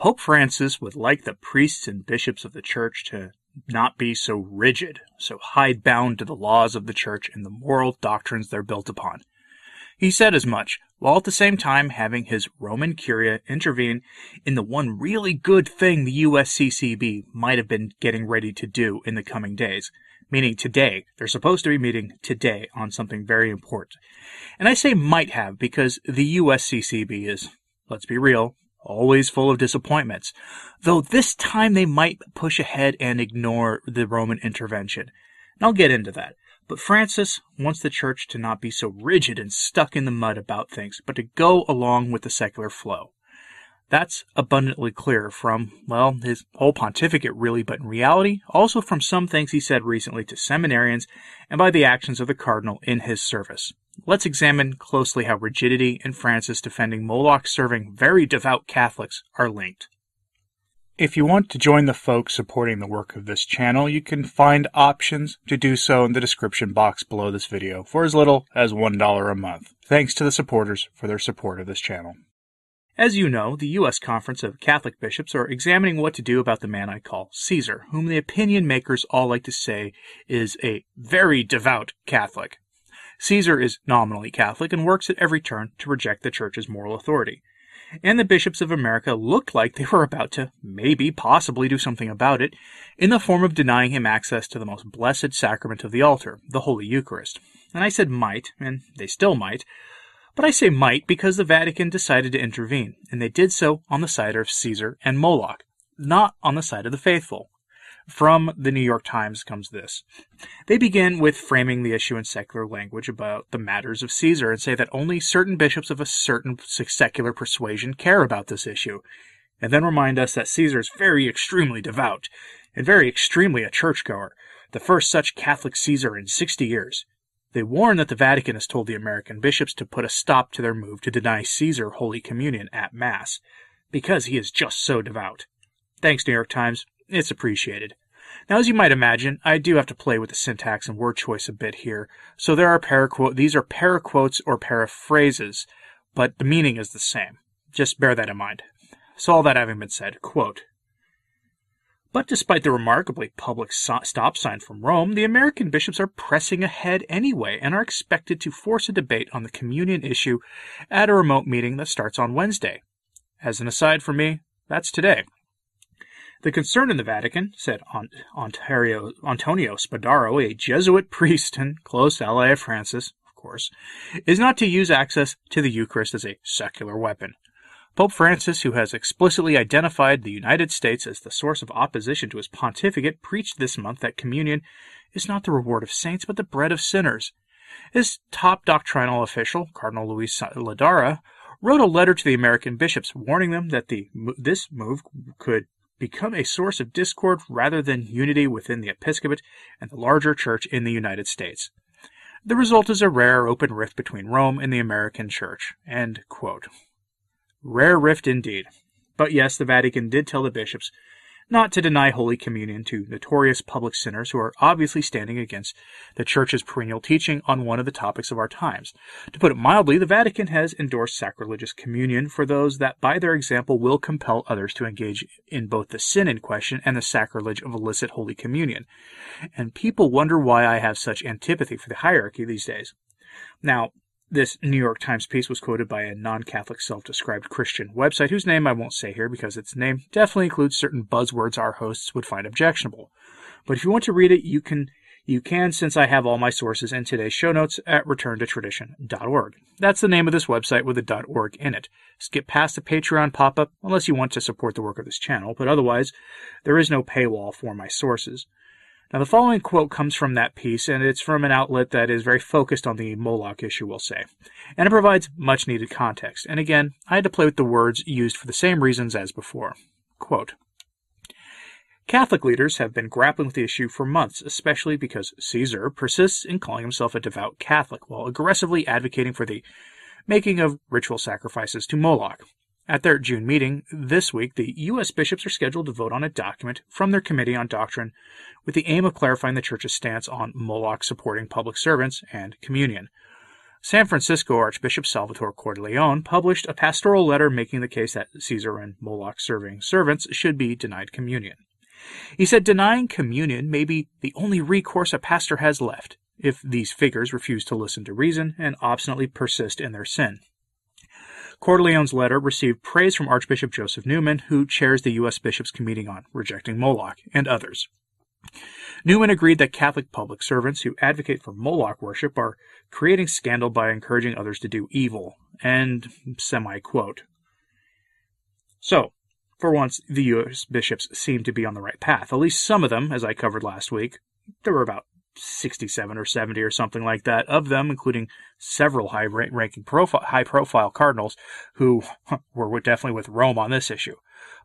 Pope Francis would like the priests and bishops of the church to not be so rigid, so hidebound to the laws of the church and the moral doctrines they're built upon. He said as much, while at the same time having his Roman Curia intervene in the one really good thing the USCCB might have been getting ready to do in the coming days. Meaning today. They're supposed to be meeting today on something very important. And I say might have because the USCCB is, let's be real, always full of disappointments. Though this time they might push ahead and ignore the Roman intervention. And I'll get into that. But Francis wants the church to not be so rigid and stuck in the mud about things, but to go along with the secular flow. That's abundantly clear from, well, his whole pontificate really, but in reality, also from some things he said recently to seminarians and by the actions of the cardinal in his service. Let's examine closely how rigidity and Francis defending Moloch serving very devout Catholics are linked. If you want to join the folks supporting the work of this channel, you can find options to do so in the description box below this video for as little as $1 a month. Thanks to the supporters for their support of this channel. As you know, the U.S. Conference of Catholic Bishops are examining what to do about the man I call Caesar, whom the opinion makers all like to say is a very devout Catholic. Caesar is nominally Catholic and works at every turn to reject the Church's moral authority. And the bishops of America looked like they were about to, maybe, possibly do something about it, in the form of denying him access to the most blessed sacrament of the altar, the Holy Eucharist. And I said might, and they still might, but I say might because the Vatican decided to intervene, and they did so on the side of Caesar and Moloch, not on the side of the faithful. From the New York Times comes this. They begin with framing the issue in secular language about the matters of Caesar and say that only certain bishops of a certain secular persuasion care about this issue, and then remind us that Caesar is very extremely devout and very extremely a churchgoer, the first such Catholic Caesar in sixty years. They warn that the Vatican has told the American bishops to put a stop to their move to deny Caesar Holy Communion at Mass, because he is just so devout. Thanks, New York Times. It's appreciated. Now, as you might imagine, I do have to play with the syntax and word choice a bit here. So there are paraquote, these are paraquotes or paraphrases, but the meaning is the same. Just bear that in mind. So all that having been said, quote, but despite the remarkably public stop sign from Rome, the American bishops are pressing ahead anyway and are expected to force a debate on the communion issue at a remote meeting that starts on Wednesday. As an aside for me, that's today. The concern in the Vatican, said Ontario, Antonio Spadaro, a Jesuit priest and close ally of Francis, of course, is not to use access to the Eucharist as a secular weapon. Pope Francis, who has explicitly identified the United States as the source of opposition to his pontificate, preached this month that communion is not the reward of saints, but the bread of sinners. His top doctrinal official, Cardinal Luis Ladaria, wrote a letter to the American bishops warning them that the, this move could become a source of discord rather than unity within the episcopate and the larger church in the United States. The result is a rare open rift between Rome and the American church. Rare rift indeed. But yes, the Vatican did tell the bishops not to deny Holy Communion to notorious public sinners who are obviously standing against the Church's perennial teaching on one of the topics of our times. To put it mildly, the Vatican has endorsed sacrilegious communion for those that by their example will compel others to engage in both the sin in question and the sacrilege of illicit Holy Communion. And people wonder why I have such antipathy for the hierarchy these days. Now, this New York Times piece was quoted by a non Catholic self described Christian website whose name I won't say here because its name definitely includes certain buzzwords our hosts would find objectionable. But if you want to read it, you can you can since I have all my sources in today's show notes at returntotradition.org. That's the name of this website with a .org in it. Skip past the Patreon pop-up unless you want to support the work of this channel, but otherwise there is no paywall for my sources. Now, the following quote comes from that piece, and it's from an outlet that is very focused on the Moloch issue, we'll say. And it provides much needed context. And again, I had to play with the words used for the same reasons as before. Quote, Catholic leaders have been grappling with the issue for months, especially because Caesar persists in calling himself a devout Catholic while aggressively advocating for the making of ritual sacrifices to Moloch. At their June meeting this week, the U.S. bishops are scheduled to vote on a document from their Committee on Doctrine with the aim of clarifying the Church's stance on Moloch supporting public servants and communion. San Francisco Archbishop Salvatore Cordileone published a pastoral letter making the case that Caesar and Moloch serving servants should be denied communion. He said denying communion may be the only recourse a pastor has left if these figures refuse to listen to reason and obstinately persist in their sin. Cordileone's letter received praise from Archbishop Joseph Naumann, who chairs the U.S. Bishops' Committee on Rejecting Moloch, and others. Naumann agreed that Catholic public servants who advocate for Moloch worship are creating scandal by encouraging others to do evil, and semi quote. So, for once, the U.S. bishops seem to be on the right path. At least some of them, as I covered last week. There were about 67 or 70 or something like that of them, including several high ranking profile, high profile cardinals who were definitely with Rome on this issue.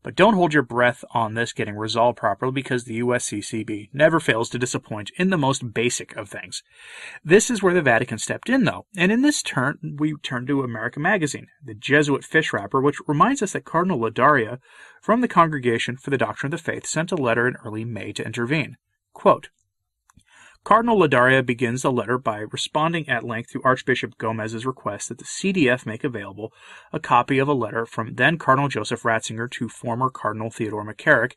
But don't hold your breath on this getting resolved properly because the USCCB never fails to disappoint in the most basic of things. This is where the Vatican stepped in though, and in this turn we turn to America Magazine, the Jesuit fish wrapper, which reminds us that Cardinal Ladaria from the Congregation for the Doctrine of the Faith sent a letter in early May to intervene. Quote, Cardinal Ladaria begins the letter by responding at length to Archbishop Gomez's request that the CDF make available a copy of a letter from then Cardinal Joseph Ratzinger to former Cardinal Theodore McCarrick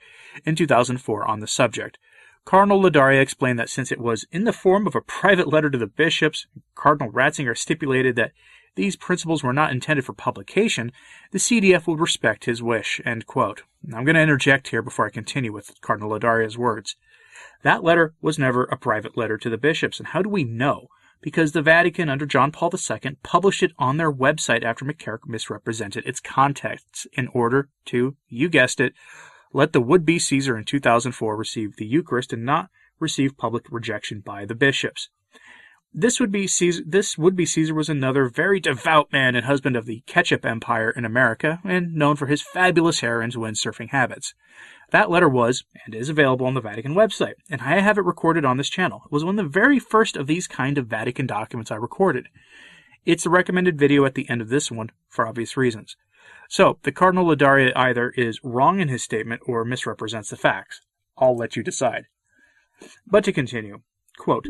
in 2004 on the subject. Cardinal Ladaria explained that since it was in the form of a private letter to the bishops, Cardinal Ratzinger stipulated that these principles were not intended for publication, the CDF would respect his wish. I'm going to interject here before I continue with Cardinal Ladaria's words. That letter was never a private letter to the bishops. And how do we know? Because the Vatican, under John Paul II, published it on their website after McCarrick misrepresented its contexts in order to, you guessed it, let the would be Caesar in 2004 receive the Eucharist and not receive public rejection by the bishops. This would be Caesar, this would be Caesar was another very devout man and husband of the ketchup empire in America and known for his fabulous hair and windsurfing habits. That letter was, and is available on the Vatican website, and I have it recorded on this channel. It was one of the very first of these kind of Vatican documents I recorded. It's the recommended video at the end of this one, for obvious reasons. So, the Cardinal Ladaria either is wrong in his statement or misrepresents the facts. I'll let you decide. But to continue, quote,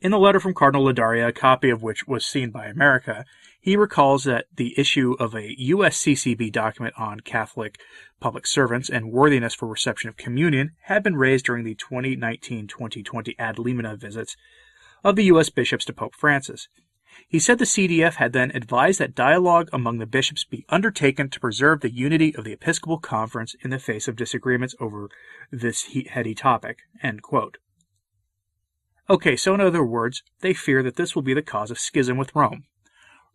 in the letter from Cardinal Ladaria, a copy of which was seen by America, he recalls that the issue of a USCCB document on Catholic public servants and worthiness for reception of communion had been raised during the 2019-2020 ad limina visits of the U.S. bishops to Pope Francis. He said the CDF had then advised that dialogue among the bishops be undertaken to preserve the unity of the Episcopal Conference in the face of disagreements over this heady topic. Okay, so in other words, they fear that this will be the cause of schism with Rome.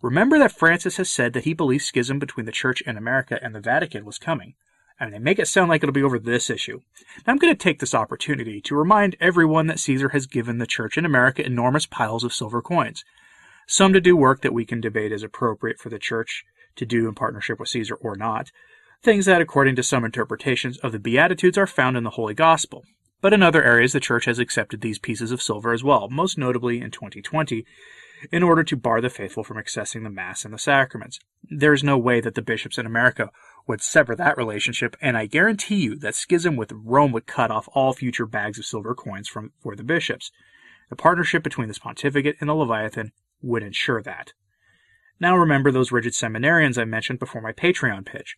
Remember that Francis has said that he believes schism between the Church in America and the Vatican was coming. And they make it sound like it'll be over this issue. Now, I'm going to take this opportunity to remind everyone that Caesar has given the Church in America enormous piles of silver coins. Some to do work that we can debate is appropriate for the Church to do in partnership with Caesar or not. Things that, according to some interpretations of the Beatitudes, are found in the Holy Gospel. But in other areas, the Church has accepted these pieces of silver as well, most notably in 2020 in order to bar the faithful from accessing the Mass and the sacraments. There is no way that the bishops in America would sever that relationship, and I guarantee you that schism with Rome would cut off all future bags of silver coins from for the bishops. The partnership between this pontificate and the Leviathan would ensure that. Now remember those rigid seminarians I mentioned before my Patreon pitch.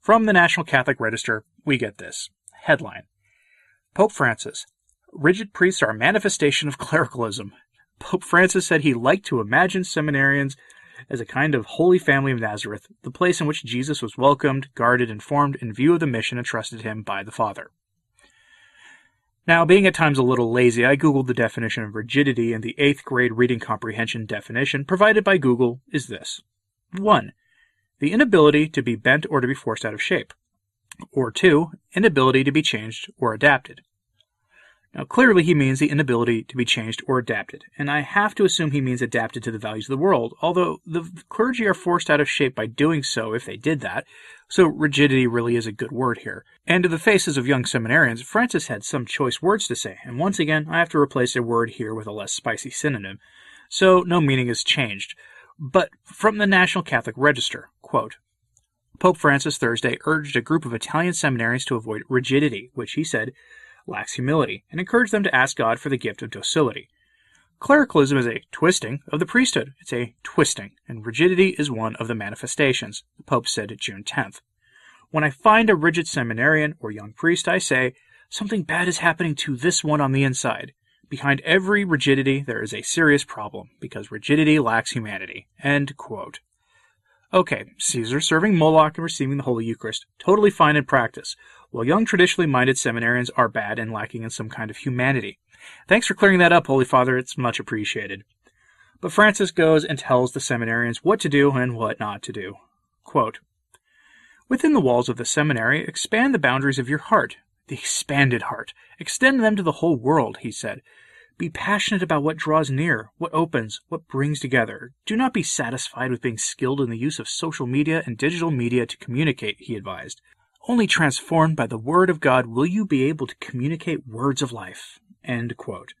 From the National Catholic Register, we get this headline Pope Francis Rigid priests are a manifestation of clericalism. Pope Francis said he liked to imagine seminarians as a kind of holy family of Nazareth, the place in which Jesus was welcomed, guarded, and formed in view of the mission entrusted him by the Father. Now, being at times a little lazy, I googled the definition of rigidity, and the 8th grade reading comprehension definition provided by Google is this 1. The inability to be bent or to be forced out of shape. Or 2. Inability to be changed or adapted. Now, clearly, he means the inability to be changed or adapted, and I have to assume he means adapted to the values of the world, although the clergy are forced out of shape by doing so if they did that, so rigidity really is a good word here. And to the faces of young seminarians, Francis had some choice words to say, and once again, I have to replace a word here with a less spicy synonym, so no meaning is changed. But from the National Catholic Register, quote, Pope Francis Thursday urged a group of Italian seminarians to avoid rigidity, which he said lacks humility, and encouraged them to ask God for the gift of docility. Clericalism is a twisting of the priesthood. It's a twisting, and rigidity is one of the manifestations, the Pope said June 10th. When I find a rigid seminarian or young priest, I say, something bad is happening to this one on the inside. Behind every rigidity, there is a serious problem, because rigidity lacks humanity. End quote. Okay, Caesar serving Moloch and receiving the Holy Eucharist, totally fine in practice, while young traditionally minded seminarians are bad and lacking in some kind of humanity. Thanks for clearing that up, Holy Father, it's much appreciated. But Francis goes and tells the seminarians what to do and what not to do. Quote, Within the walls of the seminary, expand the boundaries of your heart, the expanded heart. Extend them to the whole world, he said. Be passionate about what draws near, what opens, what brings together. Do not be satisfied with being skilled in the use of social media and digital media to communicate, he advised. Only transformed by the Word of God will you be able to communicate words of life. End quote.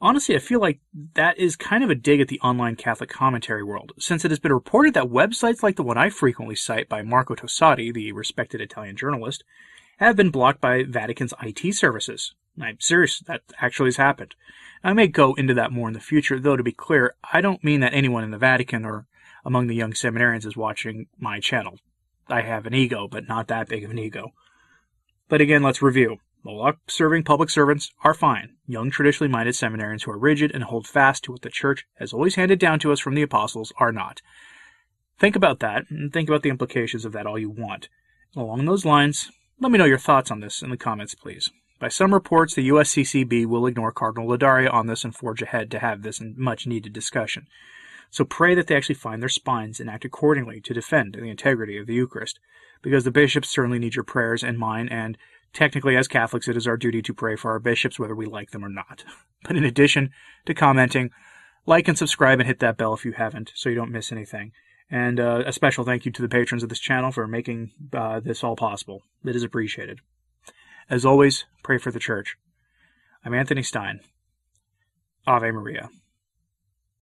Honestly, I feel like that is kind of a dig at the online Catholic commentary world, since it has been reported that websites like the one I frequently cite by Marco Tosatti, the respected Italian journalist, have been blocked by Vatican's IT services. I'm serious, that actually has happened. I may go into that more in the future, though to be clear, I don't mean that anyone in the Vatican or among the young seminarians is watching my channel. I have an ego, but not that big of an ego. But again, let's review. Moloch serving public servants are fine. Young, traditionally minded seminarians who are rigid and hold fast to what the Church has always handed down to us from the apostles are not. Think about that, and think about the implications of that all you want. Along those lines, let me know your thoughts on this in the comments, please. By some reports, the USCCB will ignore Cardinal Ladaria on this and forge ahead to have this much needed discussion. So pray that they actually find their spines and act accordingly to defend the integrity of the Eucharist, because the bishops certainly need your prayers and mine, and technically, as Catholics, it is our duty to pray for our bishops whether we like them or not. But in addition to commenting, like and subscribe and hit that bell if you haven't, so you don't miss anything. And uh, a special thank you to the patrons of this channel for making uh, this all possible. It is appreciated. As always, pray for the church. I'm Anthony Stine. Ave Maria.